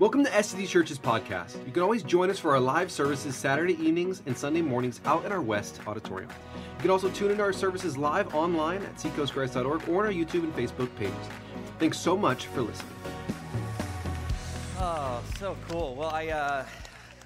Welcome to SCD Church's podcast. You can always join us for our live services Saturday evenings and Sunday mornings out in our West Auditorium. You can also tune into our services live online at seacoastchrist.org or on our YouTube and Facebook pages. Thanks so much for listening. Oh, so cool. Well, I, uh,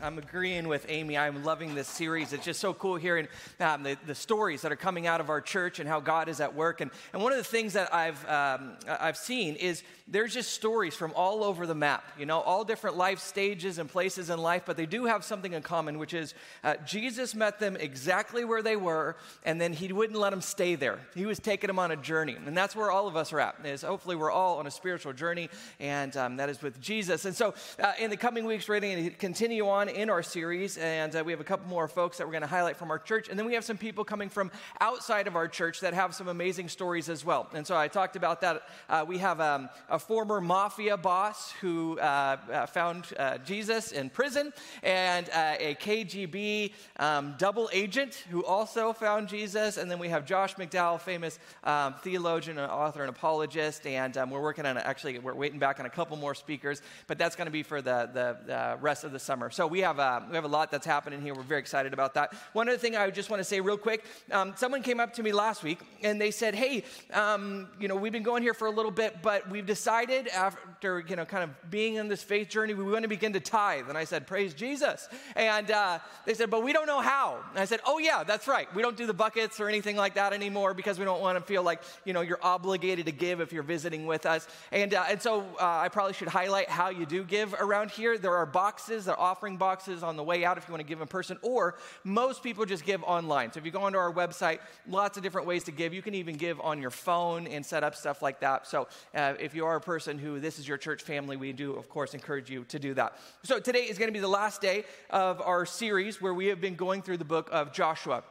I'm agreeing with Amy. I'm loving this series. It's just so cool hearing um, the, the stories that are coming out of our church and how God is at work. And, and one of the things that I've, um, I've seen is there's just stories from all over the map, you know, all different life stages and places in life, but they do have something in common, which is uh, Jesus met them exactly where they were, and then he wouldn't let them stay there. He was taking them on a journey. And that's where all of us are at, is hopefully we're all on a spiritual journey, and um, that is with Jesus. And so uh, in the coming weeks, we're going to continue on in our series, and uh, we have a couple more folks that we're going to highlight from our church. And then we have some people coming from outside of our church that have some amazing stories as well. And so I talked about that. Uh, we have um, a former mafia boss who uh, uh found uh, Jesus in prison, and a KGB um, double agent who also found Jesus. And then we have Josh McDowell, famous um, theologian, and author, and apologist. And um, we're working on actually, we're waiting back on a couple more speakers, but that's going to be for the, the, the rest of the summer. So we have uh, we have a lot that's happening here. We're very excited about that. One other thing I just want to say real quick um, someone came up to me last week and they said, Hey, um, you know, we've been going here for a little bit, but we've decided after, you know, kind of being in this faith journey, we want to begin to tithe. And I said, Praise Jesus. And uh, they said, But we don't know how. And I said, Oh, yeah, that's right. We don't do the buckets or anything like that anymore because we don't want to feel like, you know, you're obligated to give if you're visiting with us. And, uh, and so uh, I probably should highlight how you do give around here. There are boxes, there are offering boxes on the way out if you want to give in person, or most people just give online. So if you go onto our website, lots of different ways to give. You can even give on your phone and set up stuff like that. So uh, if you are a person who this is your church family, we do, of course, encourage you to do that. So today is going to be the last day of our series where we have been going through the book of Joshua.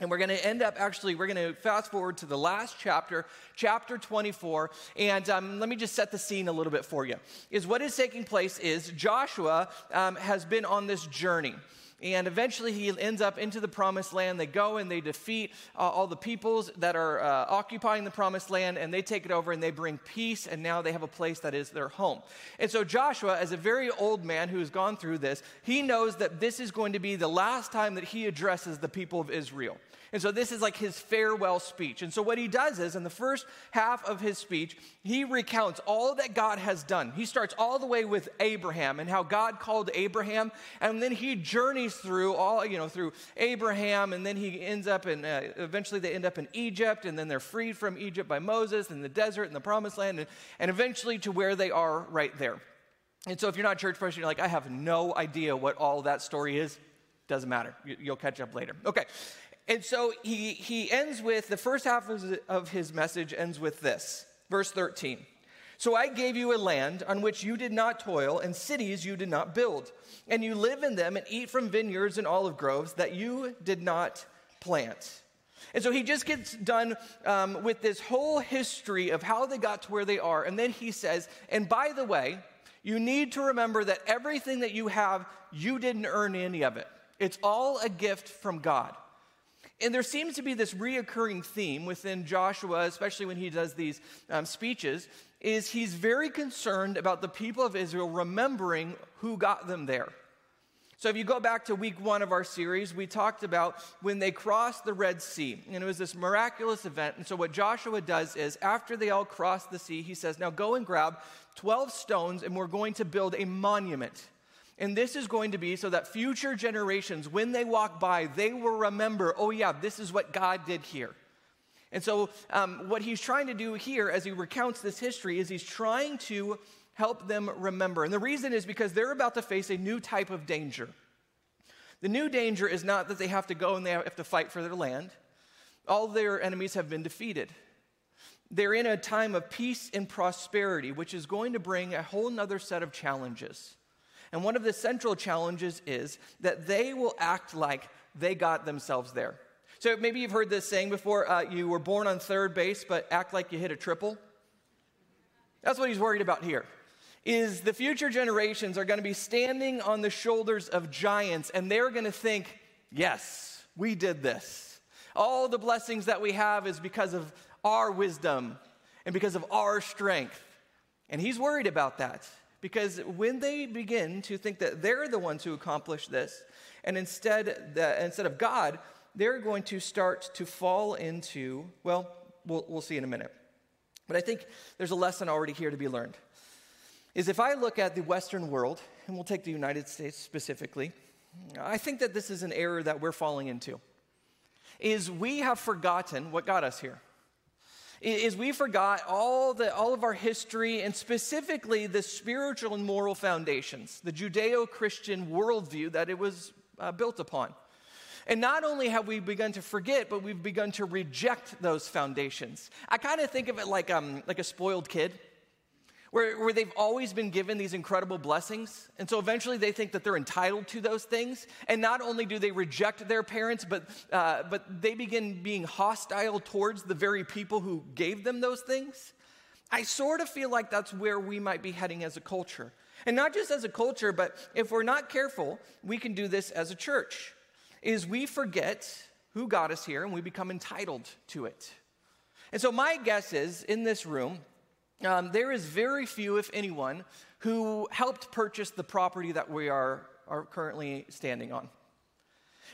And we're going to end up actually, we're going to fast forward to the last chapter, chapter 24. And um, let me just set the scene a little bit for you. Is what is taking place is Joshua um, has been on this journey. And eventually he ends up into the promised land. They go and they defeat uh, all the peoples that are uh, occupying the promised land, and they take it over and they bring peace, and now they have a place that is their home. And so Joshua, as a very old man who has gone through this, he knows that this is going to be the last time that he addresses the people of Israel. And so this is like his farewell speech. And so what he does is, in the first half of his speech, he recounts all that God has done. He starts all the way with Abraham and how God called Abraham, and then he journeys through all, you know, through Abraham, and then he ends up in, uh, eventually they end up in Egypt, and then they're freed from Egypt by Moses in the desert and the promised land, and, and eventually to where they are right there. And so if you're not church person, you're like, I have no idea what all that story is. Doesn't matter. You'll catch up later. Okay. And so he, he ends with the first half of his message ends with this verse 13. So I gave you a land on which you did not toil, and cities you did not build. And you live in them and eat from vineyards and olive groves that you did not plant. And so he just gets done um, with this whole history of how they got to where they are. And then he says, and by the way, you need to remember that everything that you have, you didn't earn any of it. It's all a gift from God. And there seems to be this reoccurring theme within Joshua, especially when he does these um, speeches, is he's very concerned about the people of Israel remembering who got them there. So if you go back to week one of our series, we talked about when they crossed the Red Sea, and it was this miraculous event. And so what Joshua does is, after they all cross the sea, he says, Now go and grab 12 stones, and we're going to build a monument and this is going to be so that future generations, when they walk by, they will remember, oh, yeah, this is what God did here. And so, um, what he's trying to do here as he recounts this history is he's trying to help them remember. And the reason is because they're about to face a new type of danger. The new danger is not that they have to go and they have to fight for their land, all their enemies have been defeated. They're in a time of peace and prosperity, which is going to bring a whole nother set of challenges. And one of the central challenges is that they will act like they got themselves there. So maybe you've heard this saying before uh, you were born on third base, but act like you hit a triple. That's what he's worried about here. Is the future generations are going to be standing on the shoulders of giants and they're going to think, yes, we did this. All the blessings that we have is because of our wisdom and because of our strength. And he's worried about that Because when they begin to think that they're the ones who accomplish this, and instead, the, instead of God, they're going to start to fall into, well, well, we'll see in a minute. But I think there's a lesson already here to be learned. Is if I look at the Western world, and we'll take the United States specifically, I think that this is an error that we're falling into. Is we have forgotten what got us here is we forgot all, the, all of our history and specifically the spiritual and moral foundations, the Judeo Christian worldview that it was uh, built upon. And not only have we begun to forget, but we've begun to reject those foundations. I kind of think of it like, um, like a spoiled kid where, where they've always been given these incredible blessings. And so eventually they think that they're entitled to those things. And not only do they reject their parents, but, uh, but they begin being hostile towards the very people who gave them those things. I sort of feel like that's where we might be heading as a culture. And not just as a culture, but if we're not careful, we can do this as a church. Is we forget who got us here and we become entitled to it. And so my guess is in this room, um, there is very few, if anyone, who helped purchase the property that we are, are currently standing on.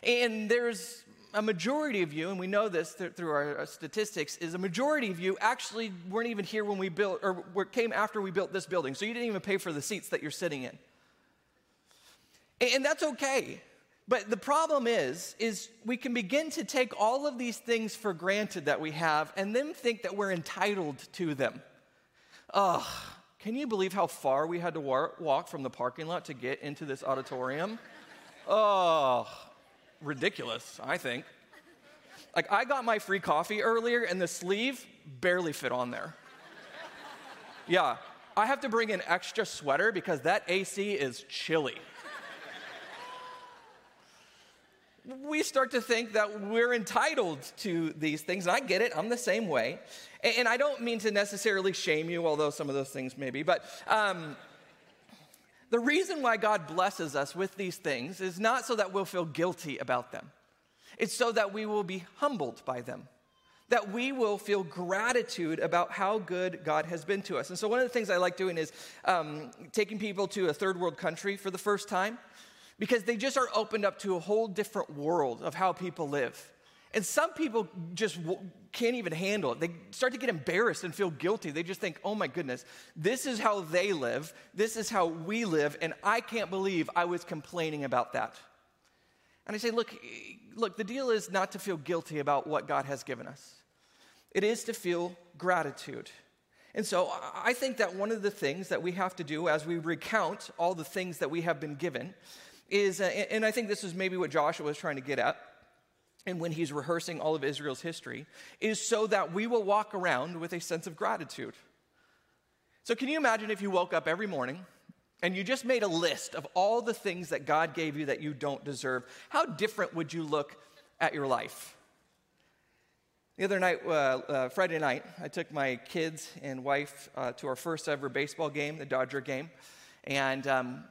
And there's a majority of you, and we know this th- through our, statistics, is a majority of you actually weren't even here when we built, or came after we built this building. So you didn't even pay for the seats that you're sitting in. And that's okay. But the problem is, is we can begin to take all of these things for granted that we have and then think that we're entitled to them. Ugh, can you believe how far we had to walk from the parking lot to get into this auditorium? Oh, ridiculous, I think. Like, I got my free coffee earlier, and the sleeve barely fit on there. Yeah, I have to bring an extra sweater because that AC is chilly. We start to think that we're entitled to these things. And I get it, I'm the same way. And I don't mean to necessarily shame you, although some of those things may be. But um, the reason why God blesses us with these things is not so that we'll feel guilty about them, it's so that we will be humbled by them. That we will feel gratitude about how good God has been to us. And so, one of the things I like doing is um, taking people to a third world country for the first time because they just are opened up to a whole different world of how people live. And some people just can't even handle it. They start to get embarrassed and feel guilty. They just think, oh my goodness, this is how they live, this is how we live, and I can't believe I was complaining about that. And I say, look, look, the deal is not to feel guilty about what God has given us. It is to feel gratitude. And so I think that one of the things that we have to do as we recount all the things that we have been given is, uh, and I think this is maybe what Joshua was trying to get at, and when he's rehearsing all of Israel's history, is so that we will walk around with a sense of gratitude. So, can you imagine if you woke up every morning and you just made a list of all the things that God gave you that you don't deserve? How different would you look at your life? The other night, uh, uh, Friday night, I took my kids and wife uh, to our first ever baseball game, the Dodger game. And um,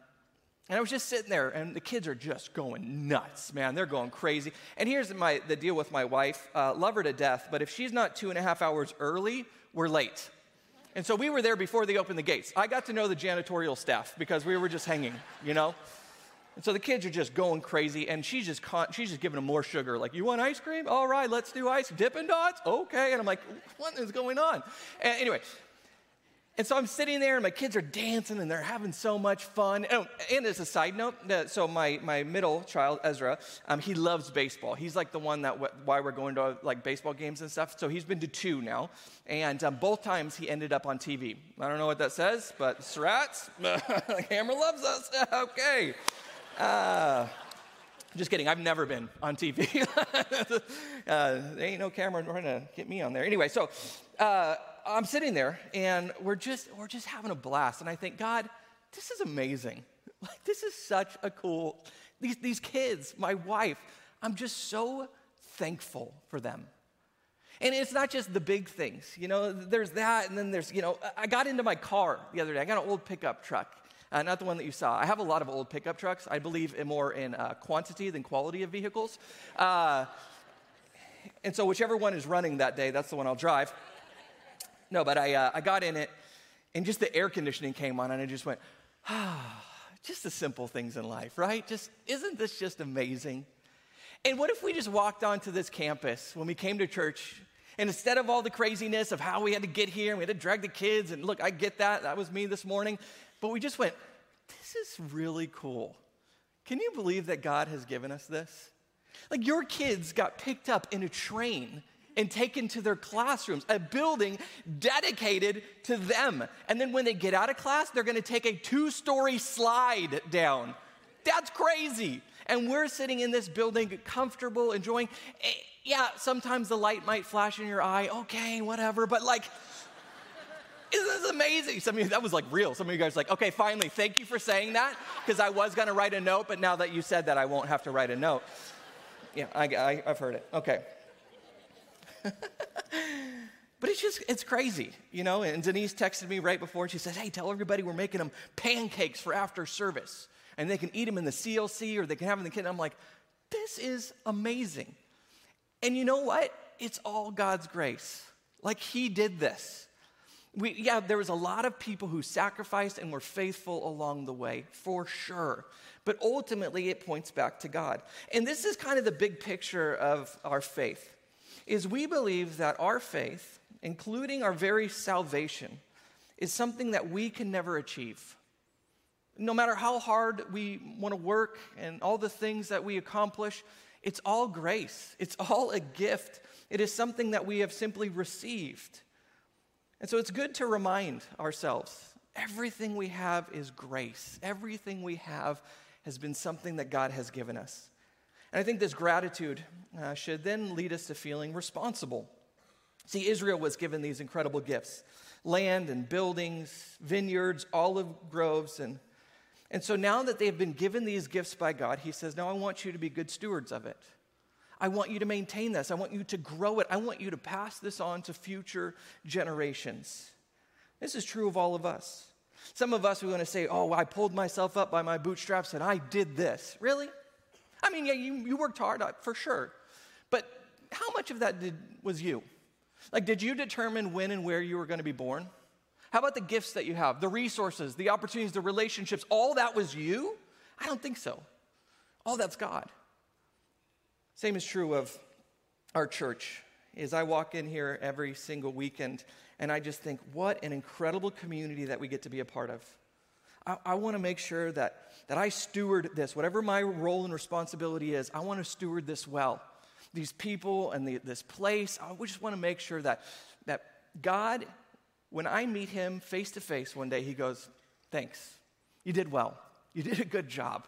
and I was just sitting there, and the kids are just going nuts, man. They're going crazy. And here's my, the deal with my wife uh, love her to death, but if she's not two and a half hours early, we're late. And so we were there before they opened the gates. I got to know the janitorial staff because we were just hanging, you know? And so the kids are just going crazy, and she's just con- she's just giving them more sugar. Like, you want ice cream? All right, let's do ice. Dippin' Dots? Okay. And I'm like, what is going on? And anyway, and so I'm sitting there, and my kids are dancing, and they're having so much fun. Oh, and as a side note, so my, my middle child, Ezra, um, he loves baseball. He's like the one that why we're going to like baseball games and stuff. So he's been to two now, and um, both times he ended up on TV. I don't know what that says, but Srats, camera loves us. okay. Uh, just kidding. I've never been on TV. uh, there ain't no camera trying to get me on there. Anyway, so. Uh, I'm sitting there and we're just we're just having a blast. And I think, God, this is amazing. Like this is such a cool these these kids, my wife, I'm just so thankful for them. And it's not just the big things, you know, there's that, and then there's, you know, I got into my car the other day. I got an old pickup truck, uh, not the one that you saw. I have a lot of old pickup trucks. I believe in more in uh, quantity than quality of vehicles. Uh, and so, whichever one is running that day, that's the one I'll drive. No, but I, uh, I got in it, and just the air conditioning came on, and I just went, ah, just the simple things in life, right? Just isn't this just amazing? And what if we just walked onto this campus when we came to church and instead of all the craziness of how we had to get here and we had to drag the kids, and look, I get that, that was me this morning, but we just went, this is really cool. Can you believe that God has given us this? Like your kids got picked up in a train and taken to their classrooms, a building dedicated to them. And then when they get out of class, they're gonna take a two story slide down. That's crazy. And we're sitting in this building, comfortable, enjoying. Eh, yeah, sometimes the light might flash in your eye. Okay, whatever. But like, isn't this amazing? Some of you, that was like real. Some of you guys like, okay, finally, thank you for saying that, because I was gonna write a note, but now that you said that, I won't have to write a note. Yeah, I, I've heard it. Okay. but it's just, it's crazy, you know? And Denise texted me right before and she says, hey, tell everybody we're making them pancakes for after service. And they can eat them in the CLC or they can have them in the kitchen. I'm like, this is amazing. And you know what? It's all God's grace. Like He did this. We, yeah, there was a lot of people who sacrificed and were faithful along the way, for sure. But ultimately, it points back to God. And this is kind of the big picture of our faith is we believe that our faith, including our very salvation, is something that we can never achieve. No matter how hard we want to work and all the things that we accomplish, it's all grace. It's all a gift. It is something that we have simply received. And so it's good to remind ourselves everything we have is grace. Everything we have has been something that God has given us. And I think this gratitude uh, should then lead us to feeling responsible. See, Israel was given these incredible gifts land and buildings, vineyards, olive groves. And, and so now that they've been given these gifts by God, He says, Now I want you to be good stewards of it. I want you to maintain this. I want you to grow it. I want you to pass this on to future generations. This is true of all of us. Some of us are going to say, Oh, I pulled myself up by my bootstraps and I did this. Really? I mean, yeah, you, you worked hard uh, for sure. But how much of that did, was you? Like, did you determine when and where you were going to be born? How about the gifts that you have, the resources, the opportunities, the relationships? All that was you? I don't think so. All that's God. Same is true of our church. As I walk in here every single weekend, and I just think, what an incredible community that we get to be a part of. I, I want to make sure that, that I steward this, whatever my role and responsibility is, I want to steward this well. These people and the, this place, I just want to make sure that, that God, when I meet him face to face one day, he goes, Thanks. You did well. You did a good job.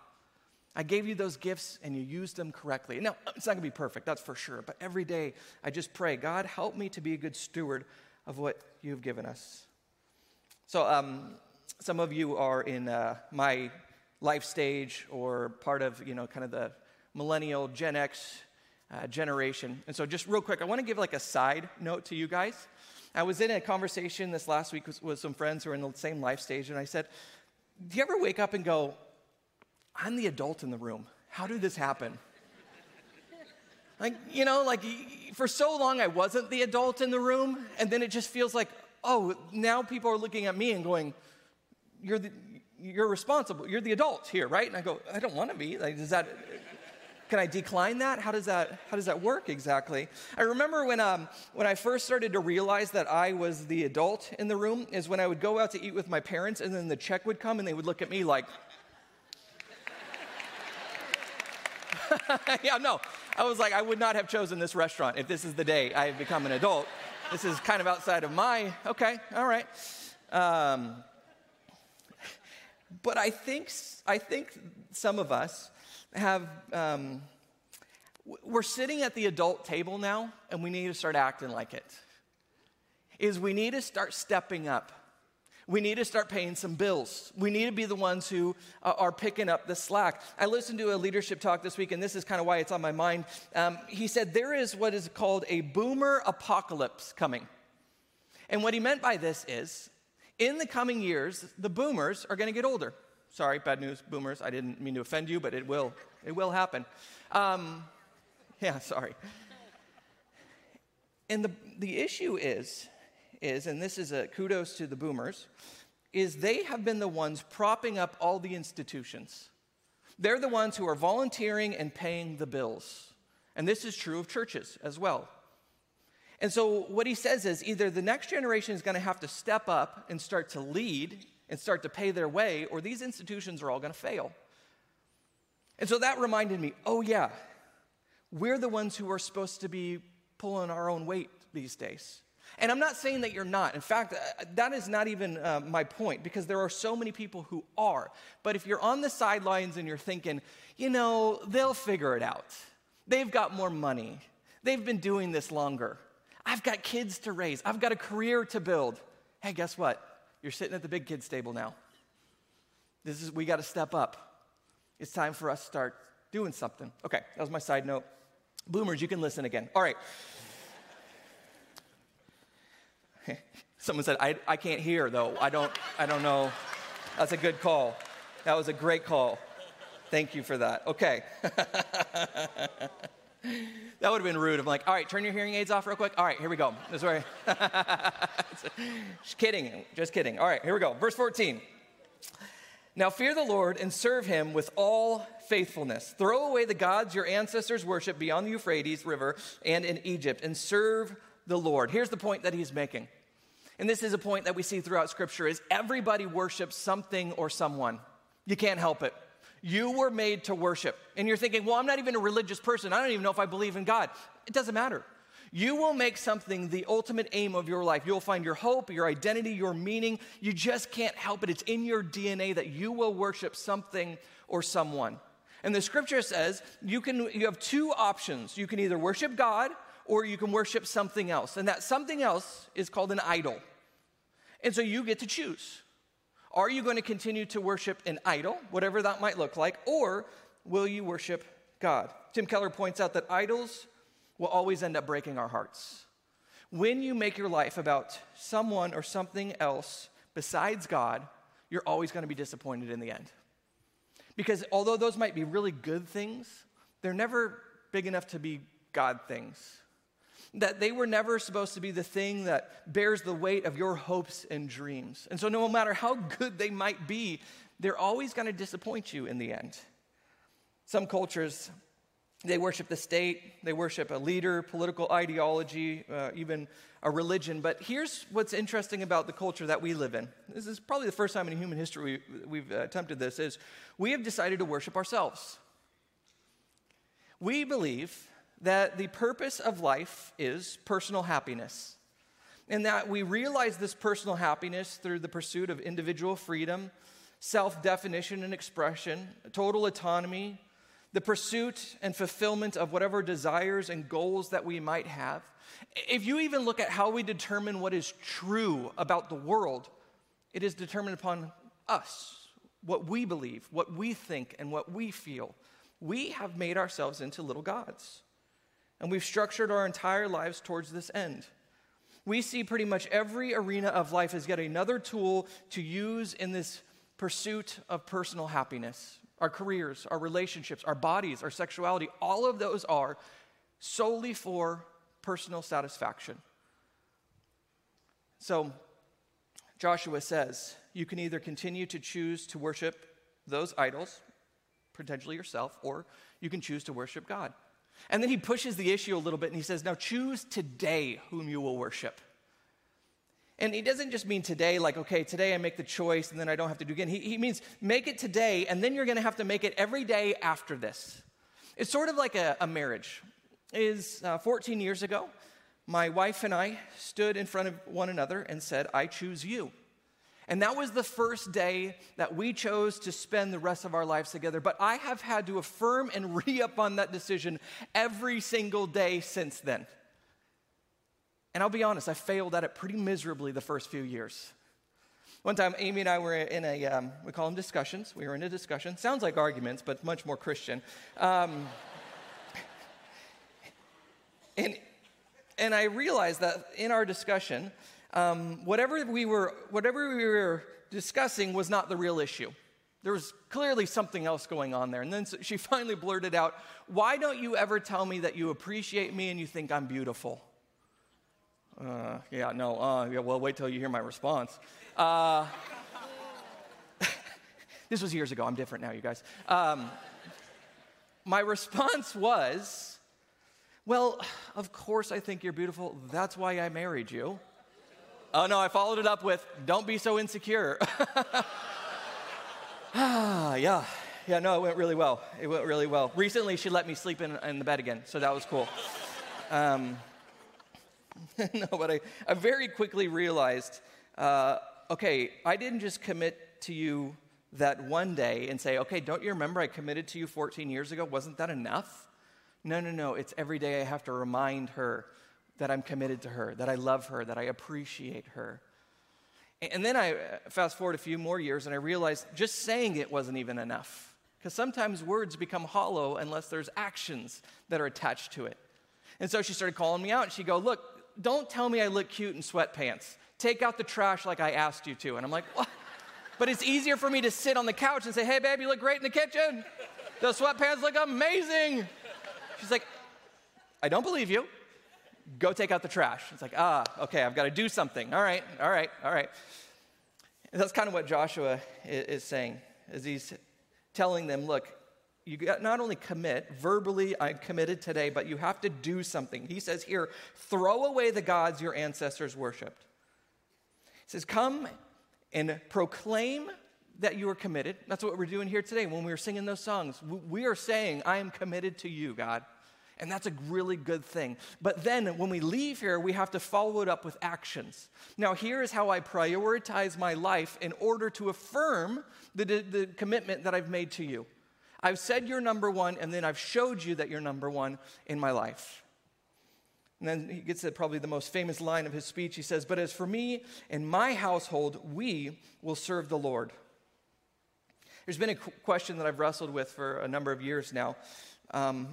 I gave you those gifts and you used them correctly. Now, it's not going to be perfect, that's for sure. But every day, I just pray, God, help me to be a good steward of what you've given us. So, um, some of you are in uh, my life stage or part of, you know, kind of the millennial Gen X uh, generation. And so, just real quick, I want to give like a side note to you guys. I was in a conversation this last week with, with some friends who are in the same life stage, and I said, Do you ever wake up and go, I'm the adult in the room? How did this happen? like, you know, like for so long I wasn't the adult in the room, and then it just feels like, oh, now people are looking at me and going, you're, the, you're responsible. You're the adult here, right? And I go, I don't want to be. Like, does that, can I decline that? How does that, how does that work exactly? I remember when, um, when I first started to realize that I was the adult in the room is when I would go out to eat with my parents and then the check would come and they would look at me like, yeah, no. I was like, I would not have chosen this restaurant if this is the day I have become an adult. This is kind of outside of my, okay, all right. Um, but I think, I think some of us have, um, we're sitting at the adult table now, and we need to start acting like it. Is we need to start stepping up. We need to start paying some bills. We need to be the ones who uh, are picking up the slack. I listened to a leadership talk this week, and this is kind of why it's on my mind. Um, he said, There is what is called a boomer apocalypse coming. And what he meant by this is in the coming years, the boomers are going to get older. Sorry, bad news, boomers. I didn't mean to offend you, but it will. It will happen. Um, yeah, sorry. And the, the issue is, is, and this is a kudos to the boomers, is they have been the ones propping up all the institutions. They're the ones who are volunteering and paying the bills. And this is true of churches as well. And so, what he says is either the next generation is going to have to step up and start to lead and start to pay their way, or these institutions are all going to fail. And so that reminded me oh, yeah, we're the ones who are supposed to be pulling our own weight these days. And I'm not saying that you're not. In fact, uh, that is not even uh, my point because there are so many people who are. But if you're on the sidelines and you're thinking, you know, they'll figure it out, they've got more money, they've been doing this longer, I've got kids to raise, I've got a career to build. Hey, guess what? You're sitting at the big kids table now. This is, we got to step up. It's time for us to start doing something. Okay, that was my side note. Boomers, you can listen again. All right. Someone said, I, I can't hear though. I don't, I don't know. That's a good call. That was a great call. Thank you for that. Okay. that would have been rude. I'm like, all right, turn your hearing aids off real quick. All right, here we go. This way. just kidding. Just kidding. All right, here we go. Verse 14. Now fear the Lord and serve him with all faithfulness. Throw away the gods your ancestors worshiped beyond the Euphrates River and in Egypt and serve the Lord. Here's the point that he's making. And this is a point that we see throughout scripture is everybody worships something or someone. You can't help it. You were made to worship. And you're thinking, well, I'm not even a religious person. I don't even know if I believe in God. It doesn't matter. You will make something the ultimate aim of your life. You'll find your hope, your identity, your meaning. You just can't help it. It's in your DNA that you will worship something or someone. And the scripture says you can you have two options. You can either worship God or you can worship something else. And that something else is called an idol. And so you get to choose. Are you going to continue to worship an idol, whatever that might look like, or will you worship God? Tim Keller points out that idols will always end up breaking our hearts. When you make your life about someone or something else besides God, you're always going to be disappointed in the end. Because although those might be really good things, they're never big enough to be God things. That they were never supposed to be the thing that bears the weight of your hopes and dreams. And so, no matter how good they might be, they're always going to disappoint you in the end. Some cultures they worship the state, they worship a leader, political ideology, uh, even a religion. But here's what's interesting about the culture that we live in. This is probably the first time in human history we, have attempted this is we have decided to worship ourselves. We believe that the purpose of life is personal happiness. And that we realize this personal happiness through the pursuit of individual freedom, self definition and expression, total autonomy, the pursuit and fulfillment of whatever desires and goals that we might have. If you even look at how we determine what is true about the world, it is determined upon us, what we believe, what we think, and what we feel. We have made ourselves into little gods, and we've structured our entire lives towards this end. We see pretty much every arena of life as yet another tool to use in this pursuit of personal happiness our careers, our relationships, our bodies, our sexuality, all of those are solely for personal satisfaction. So, Joshua says, you can either continue to choose to worship those idols, potentially yourself, or you can choose to worship God. And then he pushes the issue a little bit and he says, Now choose today whom you will worship. And he doesn't just mean today, like, okay, today I make the choice and then I don't have to do again. He, he means make it today and then you're going to have to make it every day after this. It's sort of like a, a marriage. Is uh, 14 years ago, my wife and I stood in front of one another and said, I choose you. And that was the first day that we chose to spend the rest of our lives together. But I have had to affirm and re up on that decision every single day since then. And I'll be honest, I failed at it pretty miserably the first few years. One time, Amy and I were in a, um, we call them discussions. We were in a discussion. Sounds like arguments, but much more Christian. Um, and, and I realized that in our discussion, um, whatever, we were, whatever we were discussing was not the real issue. There was clearly something else going on there. And then she finally blurted out, Why don't you ever tell me that you appreciate me and you think I'm beautiful? Uh, yeah, no, uh, yeah, well, wait till you hear my response. Uh, This was years ago. I'm different now, you guys. Um, my response was, Well, of course I think you're beautiful. That's why I married you. Oh no, I followed it up with, Don't be so insecure. ah, yeah. Yeah, no, it went really well. It went really well. Recently, she let me sleep in, in the bed again, so that was cool. Um, no, but I, I very quickly realized uh, okay, I didn't just commit to you that one day and say, okay, don't you remember I committed to you 14 years ago? Wasn't that enough? No, no, no. It's every day I have to remind her that I'm committed to her, that I love her, that I appreciate her. And then I uh, fast forward a few more years and I realized just saying it wasn't even enough. Because sometimes words become hollow unless there's actions that are attached to it. And so she started calling me out and she'd go, Look, don't tell me I look cute in sweatpants. Take out the trash like I asked you to. And I'm like, What? But it's easier for me to sit on the couch and say, Hey, babe, you look great in the kitchen. Those sweatpants look amazing. She's like, I don't believe you. Go take out the trash. It's like, ah, okay, I've got to do something. All right, all right, all right. And that's kind of what Joshua is saying, as he's telling them, look, you got not only commit, verbally, I'm committed today, but you have to do something. He says here, throw away the gods your ancestors worshiped. He says, come and proclaim that you are committed. That's what we're doing here today when we are singing those songs. We are saying, I am committed to you, God. And that's a really good thing. But then when we leave here, we have to follow it up with actions. Now, here is how I prioritize my life in order to affirm the, the commitment that I've made to you. I've said you're number one, and then I've showed you that you're number one in my life. And then he gets to probably the most famous line of his speech. He says, But as for me and my household, we will serve the Lord. There's been a question that I've wrestled with for a number of years now. Um,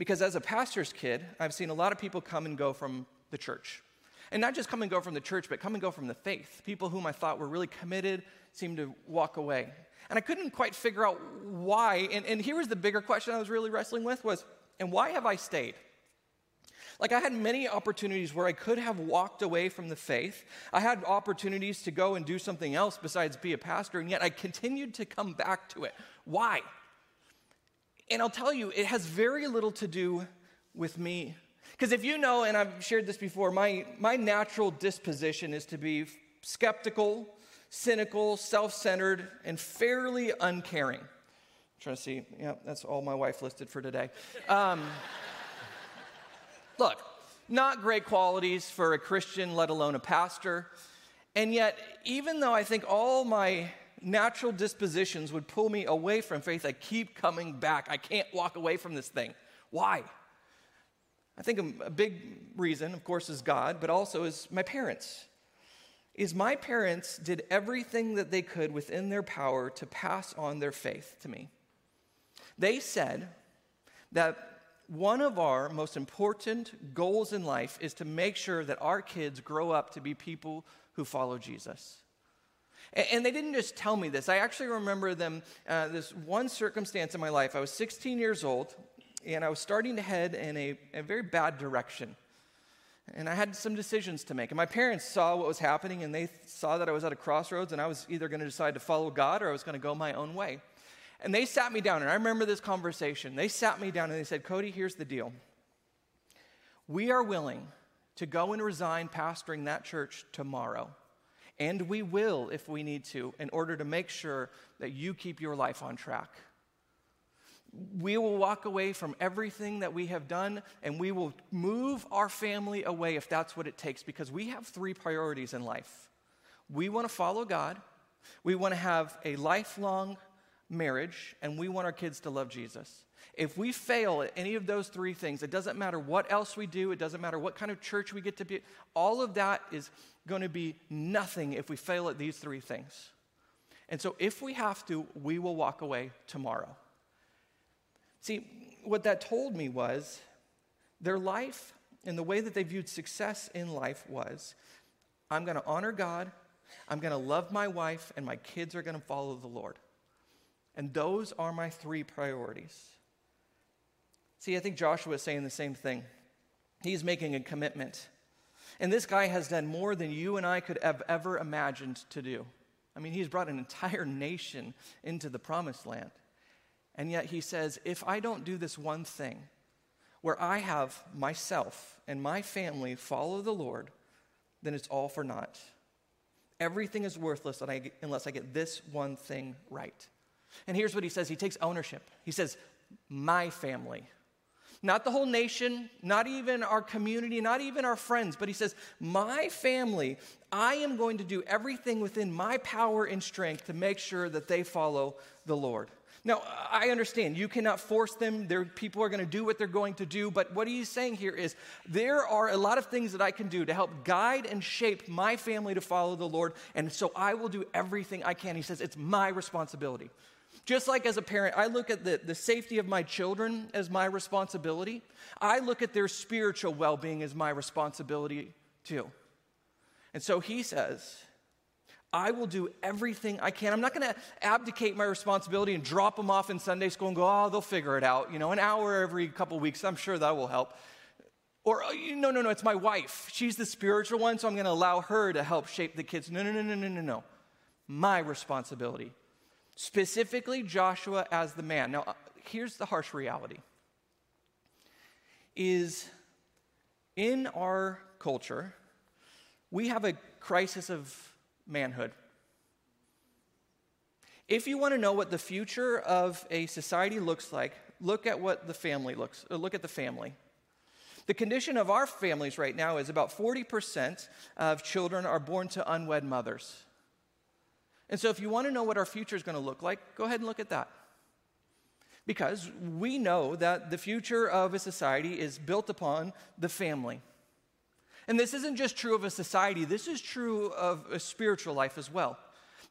because as a pastor's kid, I've seen a lot of people come and go from the church. And not just come and go from the church, but come and go from the faith. People whom I thought were really committed seemed to walk away. And I couldn't quite figure out why. And, and here was the bigger question I was really wrestling with was, and why have I stayed? Like, I had many opportunities where I could have walked away from the faith. I had opportunities to go and do something else besides be a pastor, and yet I continued to come back to it. Why? And I'll tell you, it has very little to do with me. Because if you know, and I've shared this before, my, my natural disposition is to be skeptical, cynical, self centered, and fairly uncaring. I'm trying to see, yeah, that's all my wife listed for today. Um, look, not great qualities for a Christian, let alone a pastor. And yet, even though I think all my natural dispositions would pull me away from faith, I keep coming back. I can't walk away from this thing. Why? I think a big reason, of course, is God, but also is my parents is my parents did everything that they could within their power to pass on their faith to me. They said that one of our most important goals in life is to make sure that our kids grow up to be people who follow Jesus. And they didn't just tell me this. I actually remember them, uh, this one circumstance in my life. I was 16 years old, and I was starting to head in a, a very bad direction. And I had some decisions to make. And my parents saw what was happening and they saw that I was at a crossroads and I was either going to decide to follow God or I was going to go my own way. And they sat me down, and I remember this conversation. They sat me down and they said, Cody, here's the deal. We are willing to go and resign pastoring that church tomorrow. And we will if we need to, in order to make sure that you keep your life on track we will walk away from everything that we have done and we will move our family away if that's what it takes because we have three priorities in life. We want to follow God, we want to have a lifelong marriage, and we want our kids to love Jesus. If we fail at any of those three things, it doesn't matter what else we do, it doesn't matter what kind of church we get to be, all of that is going to be nothing if we fail at these three things. And so, if we have to, we will walk away tomorrow. See, what that told me was their life and the way that they viewed success in life was I'm going to honor God, I'm going to love my wife, and my kids are going to follow the Lord. And those are my three priorities. See, I think Joshua is saying the same thing. He's making a commitment. And this guy has done more than you and I could have ever imagined to do. I mean, he's brought an entire nation into the promised land. And yet he says, if I don't do this one thing, where I have myself and my family follow the Lord, then it's all for naught. Everything is worthless unless I get this one thing right. And here's what he says He takes ownership. He says, My family. Not the whole nation, not even our community, not even our friends, but he says, My family, I am going to do everything within my power and strength to make sure that they follow the Lord. Now, I understand you cannot force them. There, people are going to do what they're going to do. But what he's saying here is there are a lot of things that I can do to help guide and shape my family to follow the Lord. And so I will do everything I can. He says it's my responsibility. Just like as a parent, I look at the, the safety of my children as my responsibility, I look at their spiritual well being as my responsibility too. And so he says, I will do everything I can. I'm not going to abdicate my responsibility and drop them off in Sunday school and go, oh, they'll figure it out. You know, an hour every couple weeks, I'm sure that will help. Or, uh, no, no, no, it's my wife. She's the spiritual one, so I'm going to allow her to help shape the kids. No, no, no, no, no, no, no. My responsibility. Specifically, Joshua as the man. Now, uh, here's the harsh reality is in our culture, we have a crisis of manhood. If you want to know what the future of a society looks like, look at what the family looks. Uh, look at the family. The condition of our families right now is about 40% of children are born to unwed mothers. And so, if you want to know what our future is going to look like, go ahead and look at that. Because we know that the future of a society is built upon the family. And this isn't just true of a society, this is true of a spiritual life as well.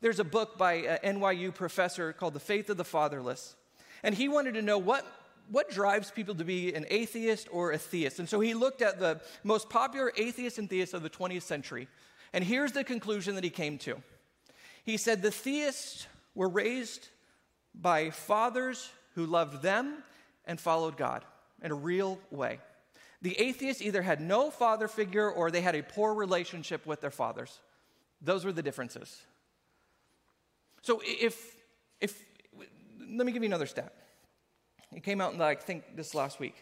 There's a book by uh, an NYU professor called The Faith of the Fatherless. And he wanted to know what, what drives people to be an atheist or a theist. And so he looked at the most popular atheists and theists of the 20th century. And here's the conclusion that he came to. He said the theists were raised by fathers who loved them and followed God in a real way. The atheists either had no father figure or they had a poor relationship with their fathers. Those were the differences. So if, if let me give you another stat. It came out in, I think, this last week.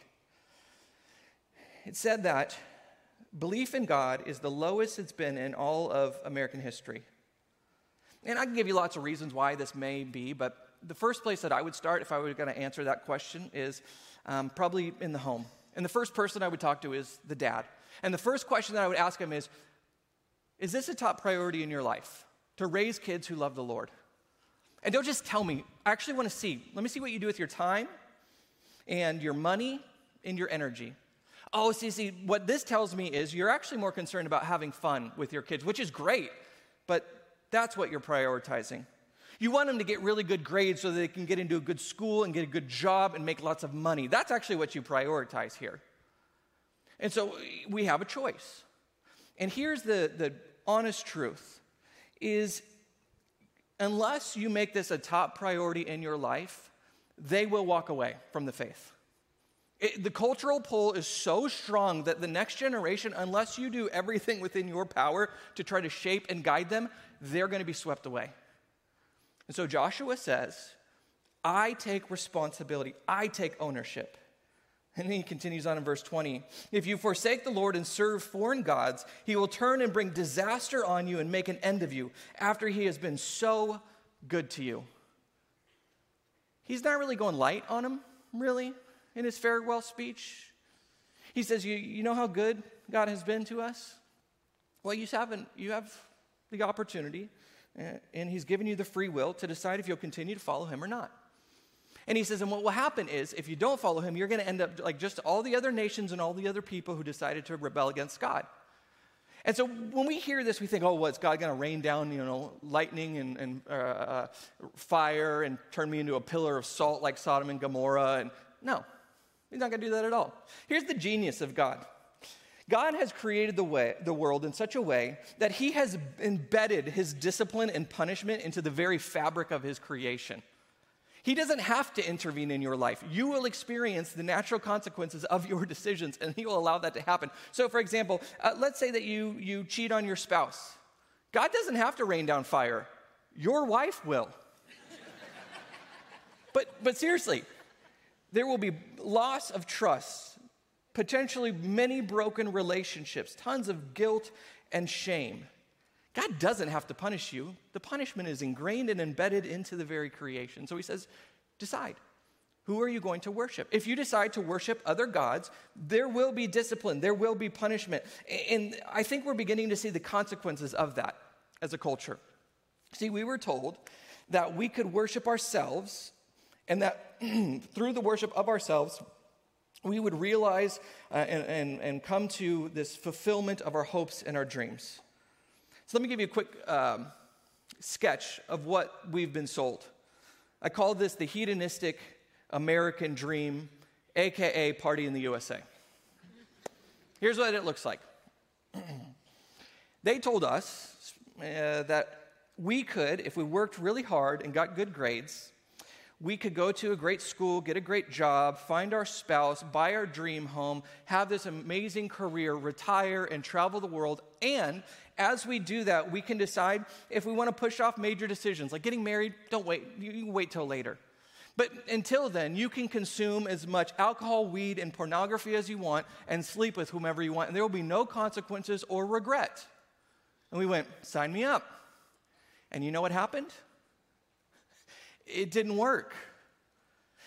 It said that belief in God is the lowest it's been in all of American history. And I can give you lots of reasons why this may be, but the first place that I would start if I were going to answer that question is um, probably in the home. And the first person I would talk to is the dad. And the first question that I would ask him is Is this a top priority in your life to raise kids who love the Lord? And don't just tell me. I actually want to see. Let me see what you do with your time and your money and your energy. Oh, see, see, what this tells me is you're actually more concerned about having fun with your kids, which is great, but that's what you're prioritizing. You want them to get really good grades so they can get into a good school and get a good job and make lots of money. That's actually what you prioritize here. And so we have a choice. And here's the, the honest truth is unless you make this a top priority in your life, they will walk away from the faith. It, the cultural pull is so strong that the next generation, unless you do everything within your power to try to shape and guide them, they're going to be swept away. And so Joshua says, I take responsibility, I take ownership. And then he continues on in verse 20. If you forsake the Lord and serve foreign gods, he will turn and bring disaster on you and make an end of you after he has been so good to you. He's not really going light on him, really, in his farewell speech. He says, You, you know how good God has been to us? Well, you haven't, you have the opportunity and he's given you the free will to decide if you'll continue to follow him or not. And he says, and what will happen is, if you don't follow him, you're going to end up like just all the other nations and all the other people who decided to rebel against God. And so when we hear this, we think, oh, what's God going to rain down, you know, lightning and, and uh, uh, fire and turn me into a pillar of salt like Sodom and Gomorrah? And no, he's not going to do that at all. Here's the genius of God God has created the, way, the world in such a way that he has embedded his discipline and punishment into the very fabric of his creation. He doesn't have to intervene in your life. You will experience the natural consequences of your decisions, and He will allow that to happen. So, for example, uh, let's say that you, you cheat on your spouse. God doesn't have to rain down fire. Your wife will. but, but seriously, there will be loss of trust, potentially many broken relationships, tons of guilt and shame. God doesn't have to punish you. The punishment is ingrained and embedded into the very creation. So he says, decide. Who are you going to worship? If you decide to worship other gods, there will be discipline, there will be punishment. And I think we're beginning to see the consequences of that as a culture. See, we were told that we could worship ourselves and that through the worship of ourselves, we would realize uh, and, and, and, come to this fulfillment of our hopes and our dreams. So let me give you a quick um, sketch of what we've been sold. I call this the hedonistic American dream, aka party in the USA. Here's what it looks like. they told us uh, that we could, if we worked really hard and got good grades, we could go to a great school, get a great job, find our spouse, buy our dream home, have this amazing career, retire, and travel the world. And as we do that, we can decide if we want to push off major decisions like getting married. Don't wait, you can wait till later. But until then, you can consume as much alcohol, weed, and pornography as you want and sleep with whomever you want, and there will be no consequences or regret. And we went, sign me up. And you know what happened? It didn't work.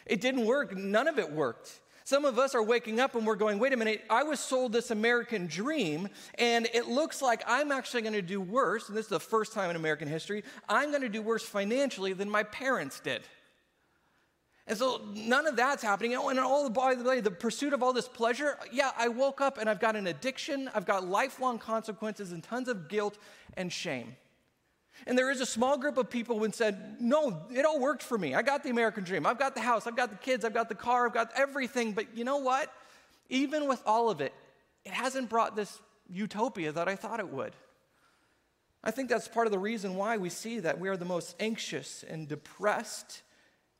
It didn't work. None of it worked. Some of us are waking up and we're going, wait a minute, I was sold this American dream, and it looks like I'm actually going to do worse. And this is the first time in American history, I'm going to do worse financially than my parents did. And so none of that's happening. Oh, and all the by the way, the pursuit of all this pleasure, yeah, I woke up and I've got an addiction, I've got lifelong consequences and tons of guilt and shame. And there is a small group of people who said, No, it all worked for me. I got the American dream. I've got the house. I've got the kids. I've got the car. I've got everything. But you know what? Even with all of it, it hasn't brought this utopia that I thought it would. I think that's part of the reason why we see that we are the most anxious and depressed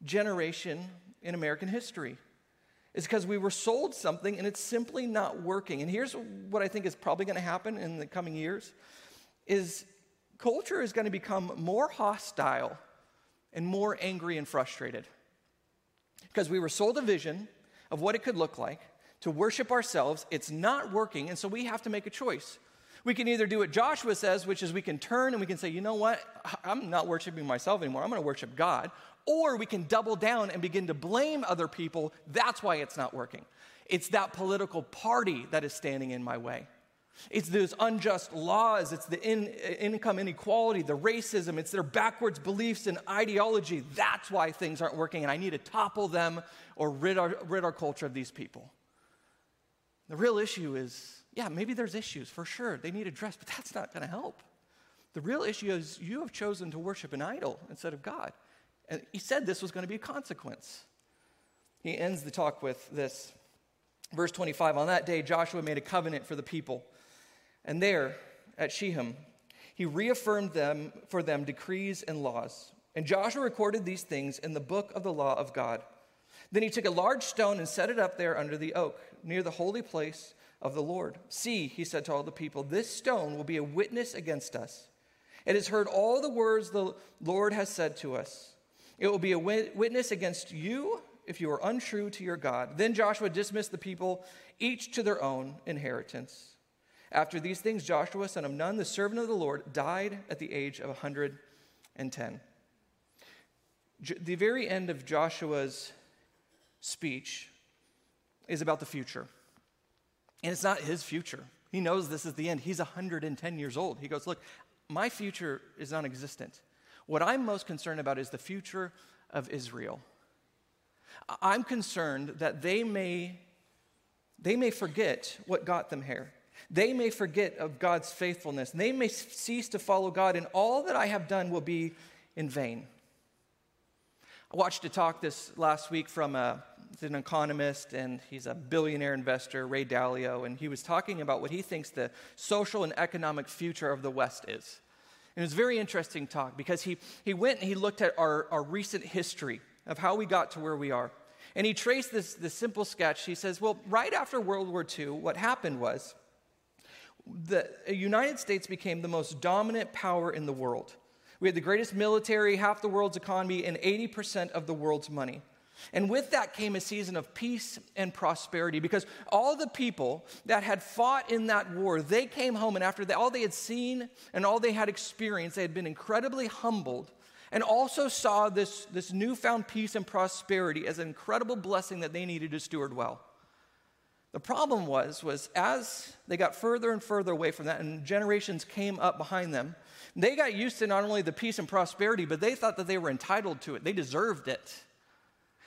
generation in American history. Is because we were sold something and it's simply not working. And here's what I think is probably going to happen in the coming years is culture is going to become more hostile and more angry and frustrated. Because we were sold a vision of what it could look like to worship ourselves. It's not working, and so we have to make a choice. We can either do what Joshua says, which is we can turn and we can say, you know what, I'm not worshiping myself anymore, I'm going to worship God. Or we can double down and begin to blame other people. That's why it's not working. It's that political party that is standing in my way. It's those unjust laws, it's the in, uh, income inequality, the racism, it's their backwards beliefs and ideology. That's why things aren't working, and I need to topple them or rid our, rid our culture of these people. The real issue is yeah, maybe there's issues for sure. They need addressed, but that's not going to help. The real issue is you have chosen to worship an idol instead of God. And he said this was going to be a consequence. He ends the talk with this. Verse 25 On that day, Joshua made a covenant for the people and there, at Shechem, he reaffirmed them for them decrees and laws. And Joshua recorded these things in the book of the law of God. Then he took a large stone and set it up there under the oak, near the holy place of the Lord. See, he said to all the people, this stone will be a witness against us. It has heard all the words the Lord has said to us. It will be a witness against you if you are untrue to your God. Then Joshua dismissed the people, each to their own inheritance. After these things, Joshua, son of Nun, the servant of the Lord, died at the age of 110. The very end of Joshua's speech is about the future. And it's not his future. He knows this is the end. He's 110 years old. He goes, Look, my future is non existent. What I'm most concerned about is the future of Israel. I'm concerned that they may, they may forget what got them here. They may forget of God's faithfulness. They may cease to follow God, and all that I have done will be in vain. I watched a talk this last week from uh, a, an economist, and he's a billionaire investor, Ray Dalio, and he was talking about what he thinks the social and economic future of the West is. And it was a very interesting talk because he, he went and he looked at our, our recent history of how we got to where we are. And he traced this, this simple sketch. He says, Well, right after World War II, what happened was the uh, United States became the most dominant power in the world. We had the greatest military, half the world's economy, and 80% of the world's money. And with that came a season of peace and prosperity because all the people that had fought in that war, they came home, and after all they had seen and all they had experienced, they had been incredibly humbled and also saw this, this newfound peace and prosperity as an incredible blessing that they needed to steward well. The problem was, was as they got further and further away from that, and generations came up behind them, they got used to not only the peace and prosperity, but they thought that they were entitled to it. They deserved it.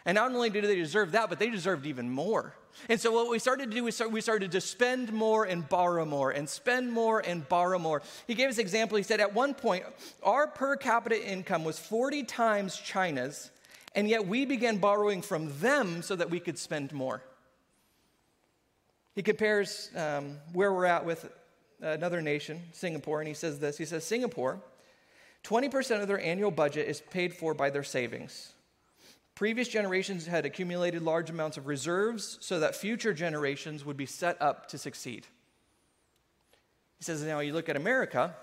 And not only did they deserve that, but they deserved even more. And so what we started to do is we started to spend more and borrow more and spend more and borrow more. He gave us an example. He said at one point, our per capita income was 40 times China's, and yet we began borrowing from them so that we could spend more. He compares um, where we're at with another nation, Singapore, and he says this He says, Singapore, 20% of their annual budget is paid for by their savings. Previous generations had accumulated large amounts of reserves so that future generations would be set up to succeed. He says, now you look at America,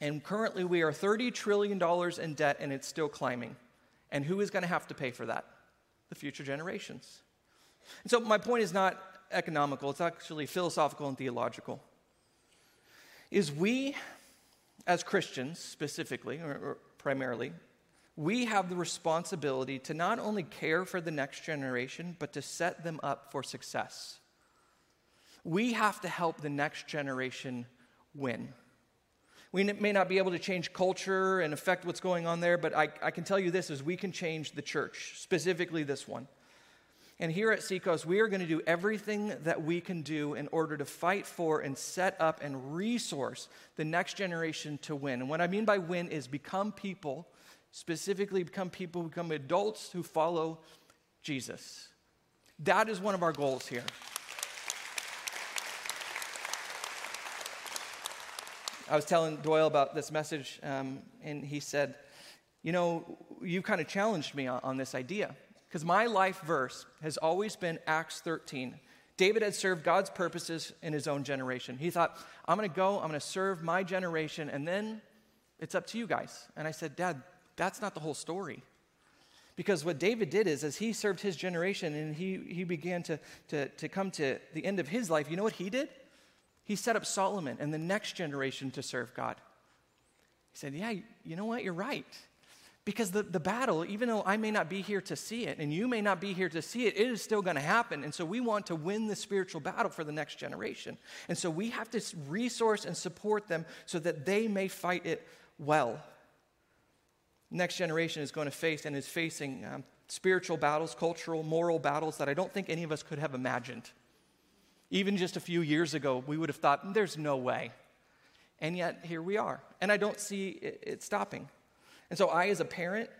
and currently we are $30 trillion in debt and it's still climbing. And who is going to have to pay for that? The future generations. And so my point is not economical, it's actually philosophical and theological. Is we, as Christians specifically, or, or primarily, we have the responsibility to not only care for the next generation, but to set them up for success. We have to help the next generation win. We may not be able to change culture and affect what's going on there, but I, I can tell you this is we can change the church, specifically this one. And here at Seacoast, we are going to do everything that we can do in order to fight for and set up and resource the next generation to win. And what I mean by win is become people, specifically become people, become adults who follow Jesus. That is one of our goals here. I was telling Doyle about this message, um, and he said, You know, you kind of challenged me on, on this idea. Because my life verse has always been Acts 13. David had served God's purposes in his own generation. He thought, I'm going to go, I'm going to serve my generation, and then it's up to you guys. And I said, Dad, that's not the whole story. Because what David did is, as he served his generation and he, he began to, to, to come to the end of his life, you know what he did? He set up Solomon and the next generation to serve God. He said, Yeah, you know what? You're right. Because the, the battle, even though I may not be here to see it and you may not be here to see it, it is still going to happen. And so we want to win the spiritual battle for the next generation. And so we have to resource and support them so that they may fight it well. Next generation is going to face and is facing um, spiritual battles, cultural, moral battles that I don't think any of us could have imagined. Even just a few years ago, we would have thought, there's no way. And yet, here we are. And I don't see it, it stopping. And so I, as a parent,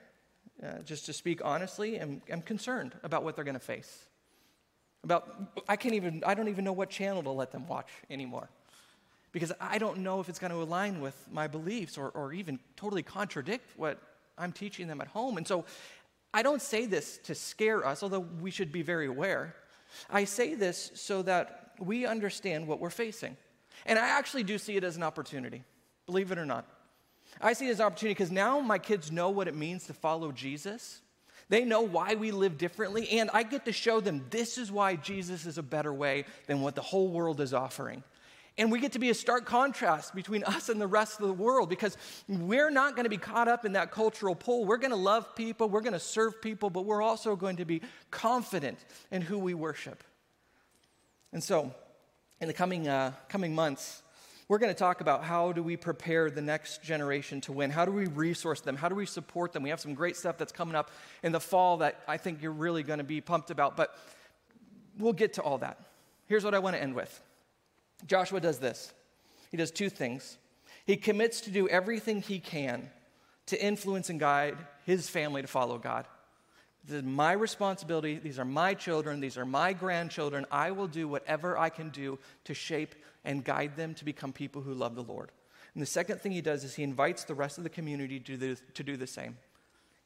uh, just to speak honestly, am, am concerned about what they're going to face. About, I can't even, I don't even know what channel to let them watch anymore. Because I don't know if it's going to align with my beliefs or, or even totally contradict what I'm teaching them at home. And so I don't say this to scare us, although we should be very aware. I say this so that we understand what we're facing. And I actually do see it as an opportunity, believe it or not. I see it as opportunity because now my kids know what it means to follow Jesus. They know why we live differently, and I get to show them this is why Jesus is a better way than what the whole world is offering. And we get to be a stark contrast between us and the rest of the world because we're not going to be caught up in that cultural pull. We're going to love people, we're going to serve people, but we're also going to be confident in who we worship. And so, in the coming, uh, coming months, we're going to talk about how do we prepare the next generation to win? How do we resource them? How do we support them? We have some great stuff that's coming up in the fall that I think you're really going to be pumped about, but we'll get to all that. Here's what I want to end with Joshua does this he does two things. He commits to do everything he can to influence and guide his family to follow God. This is my responsibility. These are my children. These are my grandchildren. I will do whatever I can do to shape and guide them to become people who love the Lord. And the second thing he does is he invites the rest of the community to do, to do the same.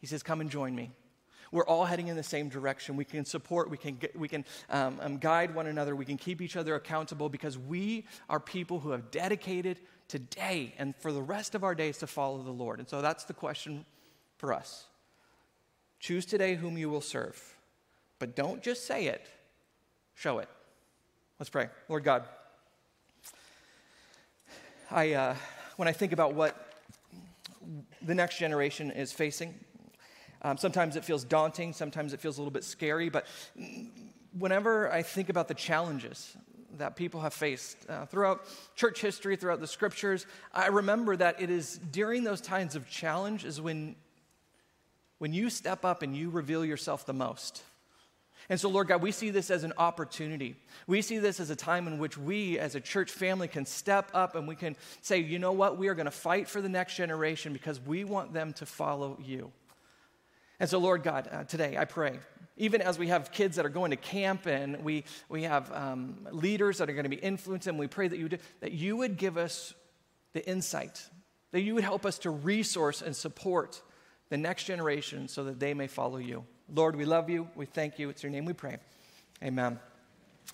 He says, Come and join me. we're all heading in the same direction. We can support, we can, get, we can um, um, guide one another, we can keep each other accountable because we are people who have dedicated today and for the rest of our days to follow the Lord. And so that's the question for us. Choose today whom you will serve, but don't just say it, show it. Let's pray. Lord God, I, uh, when I think about what the next generation is facing, um, sometimes it feels daunting, sometimes it feels a little bit scary, but whenever I think about the challenges that people have faced uh, throughout church history, throughout the scriptures, I remember that it is during those times of challenge is when, when you step up and you reveal yourself the most. And so, Lord God, we see this as an opportunity. We see this as a time in which we, as a church family, can step up and we can say, you know what, we are going to fight for the next generation because we want them to follow you. And so, Lord God, uh, today I pray, even as we have kids that are going to camp and we, we have um, leaders that are going to be influenced, and we pray that you, would, that you would give us the insight, that you would help us to resource and support the next generation so that they may follow you. Lord, we love you. We thank you. It's your name we pray. Amen.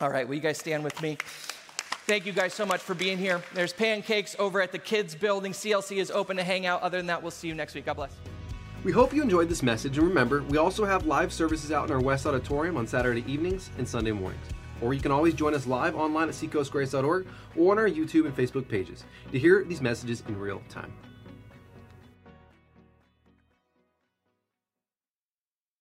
All right, will you guys stand with me? Thank you guys so much for being here. There's pancakes over at the kids' building. CLC is open to hang out. Other than that, we'll see you next week. God bless. We hope you enjoyed this message, and remember, we also have live services out in our West Auditorium on Saturday evenings and Sunday mornings. Or you can always join us live online at seacoastgrace.org or on our YouTube and Facebook pages to hear these messages in real time.